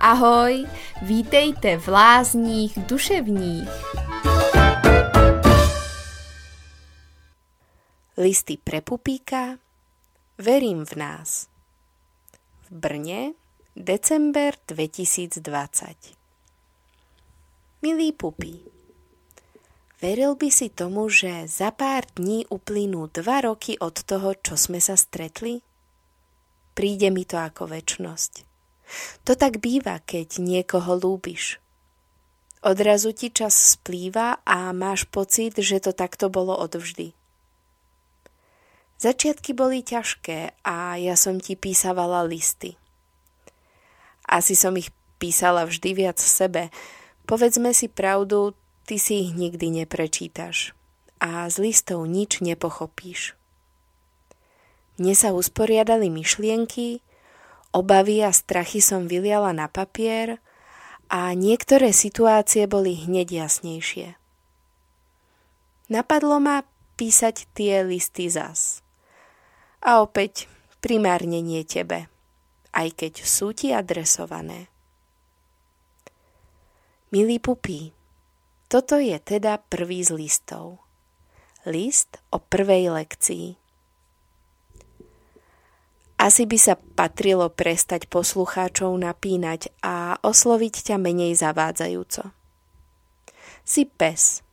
Ahoj, vítejte v lázních duševních. Listy pre pupíka Verím v nás. V Brne, december 2020. Milý pupí, veril by si tomu, že za pár dní uplynú dva roky od toho, čo sme sa stretli? Príde mi to ako väčnosť. To tak býva, keď niekoho lúbiš. Odrazu ti čas splýva a máš pocit, že to takto bolo odvždy. Začiatky boli ťažké a ja som ti písavala listy. Asi som ich písala vždy viac sebe. Povedzme si pravdu, ty si ich nikdy neprečítaš a z listov nič nepochopíš. Mne sa usporiadali myšlienky, obavy a strachy som vyliala na papier a niektoré situácie boli hneď jasnejšie. Napadlo ma písať tie listy zas. A opäť primárne nie tebe, aj keď sú ti adresované. Milý pupí, toto je teda prvý z listov. List o prvej lekcii. Asi by sa patrilo prestať poslucháčov napínať a osloviť ťa menej zavádzajúco. Si pes.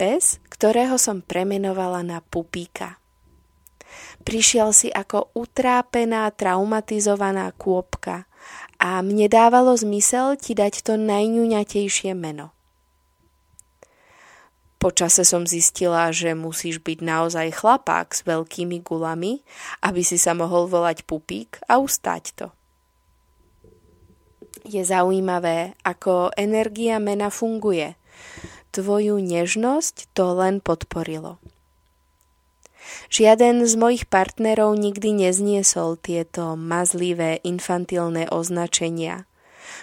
Pes, ktorého som premenovala na pupíka. Prišiel si ako utrápená, traumatizovaná kôpka a mne dávalo zmysel ti dať to najňuňatejšie meno. Počase som zistila, že musíš byť naozaj chlapák s veľkými gulami, aby si sa mohol volať pupík a ustať to. Je zaujímavé, ako energia mena funguje. Tvoju nežnosť to len podporilo. Žiaden z mojich partnerov nikdy nezniesol tieto mazlivé infantilné označenia.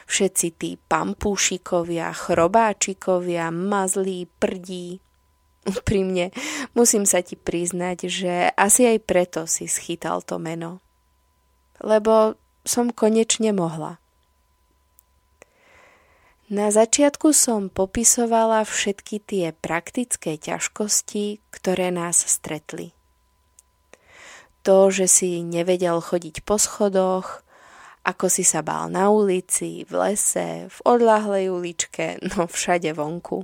Všetci tí pampúšikovia, chrobáčikovia, mazlí, prdí. Úprimne, musím sa ti priznať, že asi aj preto si schytal to meno. Lebo som konečne mohla. Na začiatku som popisovala všetky tie praktické ťažkosti, ktoré nás stretli. To, že si nevedel chodiť po schodoch, ako si sa bál na ulici, v lese, v odlahlej uličke, no všade vonku.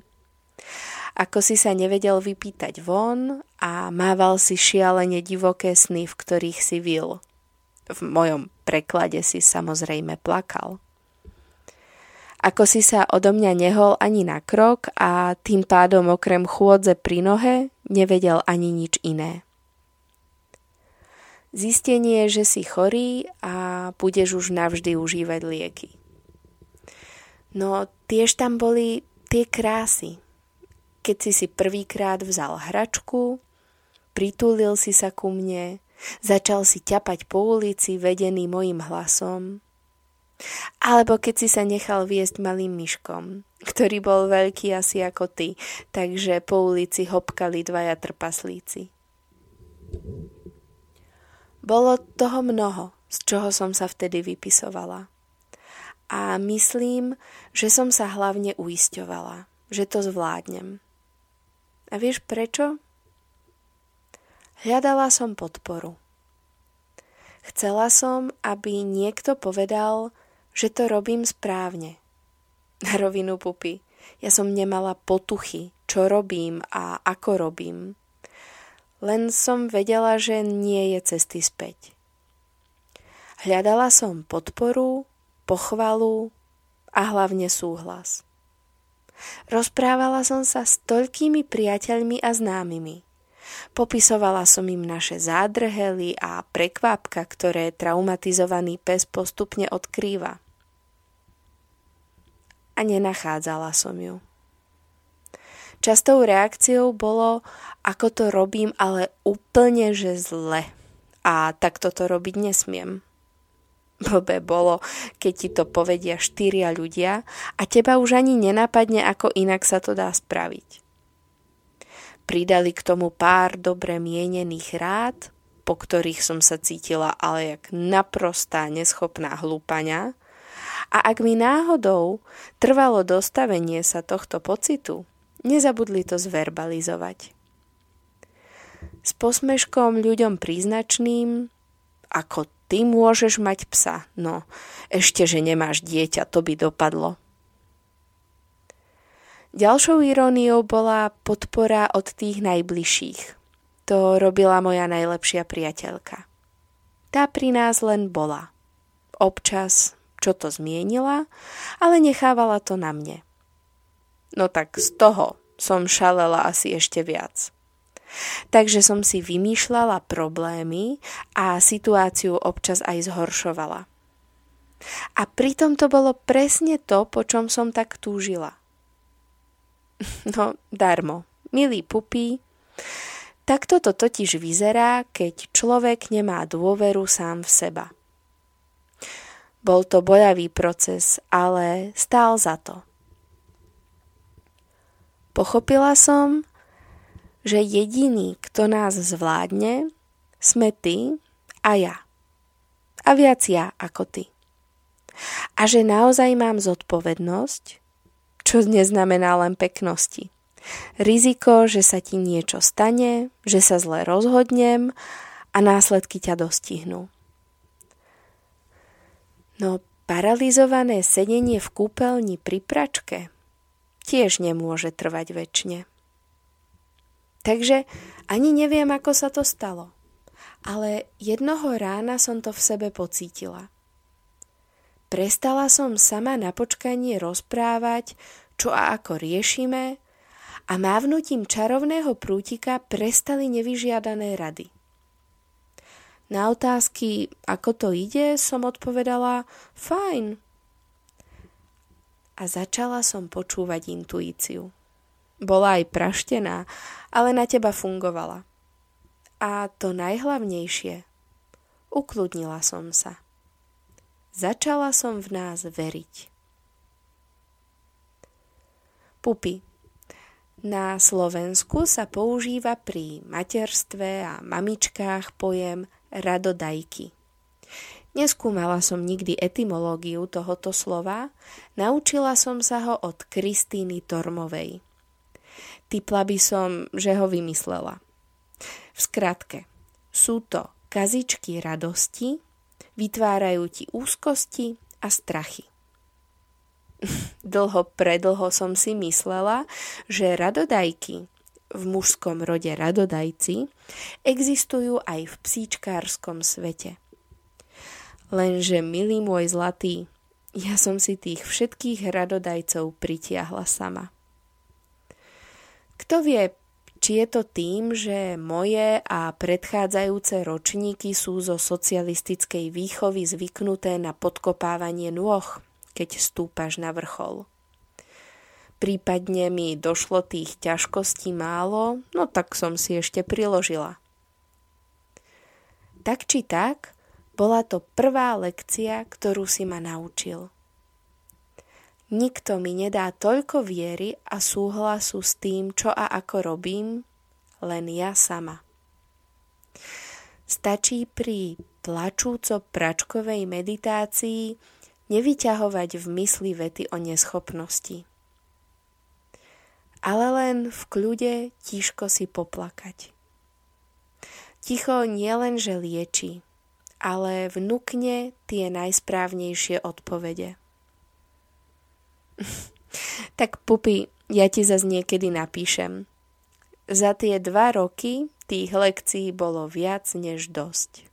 Ako si sa nevedel vypýtať von a mával si šialene divoké sny, v ktorých si vil. V mojom preklade si samozrejme plakal ako si sa odo mňa nehol ani na krok a tým pádom okrem chôdze pri nohe nevedel ani nič iné. Zistenie, že si chorý a budeš už navždy užívať lieky. No tiež tam boli tie krásy. Keď si si prvýkrát vzal hračku, pritulil si sa ku mne, začal si ťapať po ulici vedený mojim hlasom alebo keď si sa nechal viesť malým myškom, ktorý bol veľký asi ako ty, takže po ulici hopkali dvaja trpaslíci. Bolo toho mnoho, z čoho som sa vtedy vypisovala. A myslím, že som sa hlavne uisťovala, že to zvládnem. A vieš prečo? Hľadala som podporu. Chcela som, aby niekto povedal, že to robím správne. Na rovinu pupy, ja som nemala potuchy, čo robím a ako robím. Len som vedela, že nie je cesty späť. Hľadala som podporu, pochvalu a hlavne súhlas. Rozprávala som sa s toľkými priateľmi a známymi. Popisovala som im naše zádrhely a prekvápka, ktoré traumatizovaný pes postupne odkrýva. A nenachádzala som ju. Častou reakciou bolo, ako to robím, ale úplne, že zle. A tak toto robiť nesmiem. Blbé bolo, keď ti to povedia štyria ľudia a teba už ani nenapadne, ako inak sa to dá spraviť. Pridali k tomu pár dobre mienených rád, po ktorých som sa cítila ale jak naprostá neschopná hlúpaňa A ak mi náhodou trvalo dostavenie sa tohto pocitu, nezabudli to zverbalizovať. S posmeškom ľuďom príznačným, ako ty môžeš mať psa, no ešte, že nemáš dieťa, to by dopadlo. Ďalšou iróniou bola podpora od tých najbližších. To robila moja najlepšia priateľka. Tá pri nás len bola. Občas, čo to zmienila, ale nechávala to na mne. No tak z toho som šalela asi ešte viac. Takže som si vymýšľala problémy a situáciu občas aj zhoršovala. A pritom to bolo presne to, po čom som tak túžila. No, darmo. Milý pupí, takto to totiž vyzerá, keď človek nemá dôveru sám v seba. Bol to bojavý proces, ale stál za to. Pochopila som, že jediný, kto nás zvládne, sme ty a ja. A viac ja ako ty. A že naozaj mám zodpovednosť čo neznamená len peknosti. Riziko, že sa ti niečo stane, že sa zle rozhodnem a následky ťa dostihnú. No paralizované sedenie v kúpeľni pri pračke tiež nemôže trvať väčšine. Takže ani neviem, ako sa to stalo. Ale jednoho rána som to v sebe pocítila. Prestala som sama na počkanie rozprávať, čo a ako riešime a mávnutím čarovného prútika prestali nevyžiadané rady. Na otázky, ako to ide, som odpovedala fajn. A začala som počúvať intuíciu. Bola aj praštená, ale na teba fungovala. A to najhlavnejšie, ukludnila som sa. Začala som v nás veriť. Pupy. Na Slovensku sa používa pri materstve a mamičkách pojem radodajky. Neskúmala som nikdy etymológiu tohoto slova, naučila som sa ho od Kristýny Tormovej. Typla by som, že ho vymyslela. V skratke, sú to kazičky radosti, vytvárajú ti úzkosti a strachy. Dlho predlho som si myslela, že radodajky v mužskom rode radodajci existujú aj v psíčkárskom svete. Lenže, milý môj zlatý, ja som si tých všetkých radodajcov pritiahla sama. Kto vie, či je to tým, že moje a predchádzajúce ročníky sú zo socialistickej výchovy zvyknuté na podkopávanie nôh, keď stúpaš na vrchol. Prípadne mi došlo tých ťažkostí málo, no tak som si ešte priložila. Tak či tak, bola to prvá lekcia, ktorú si ma naučil. Nikto mi nedá toľko viery a súhlasu s tým, čo a ako robím, len ja sama. Stačí pri tlačúco pračkovej meditácii nevyťahovať v mysli vety o neschopnosti. Ale len v kľude tiško si poplakať. Ticho nielenže lieči, ale vnúkne tie najsprávnejšie odpovede. tak pupi, ja ti zase niekedy napíšem. Za tie dva roky tých lekcií bolo viac než dosť.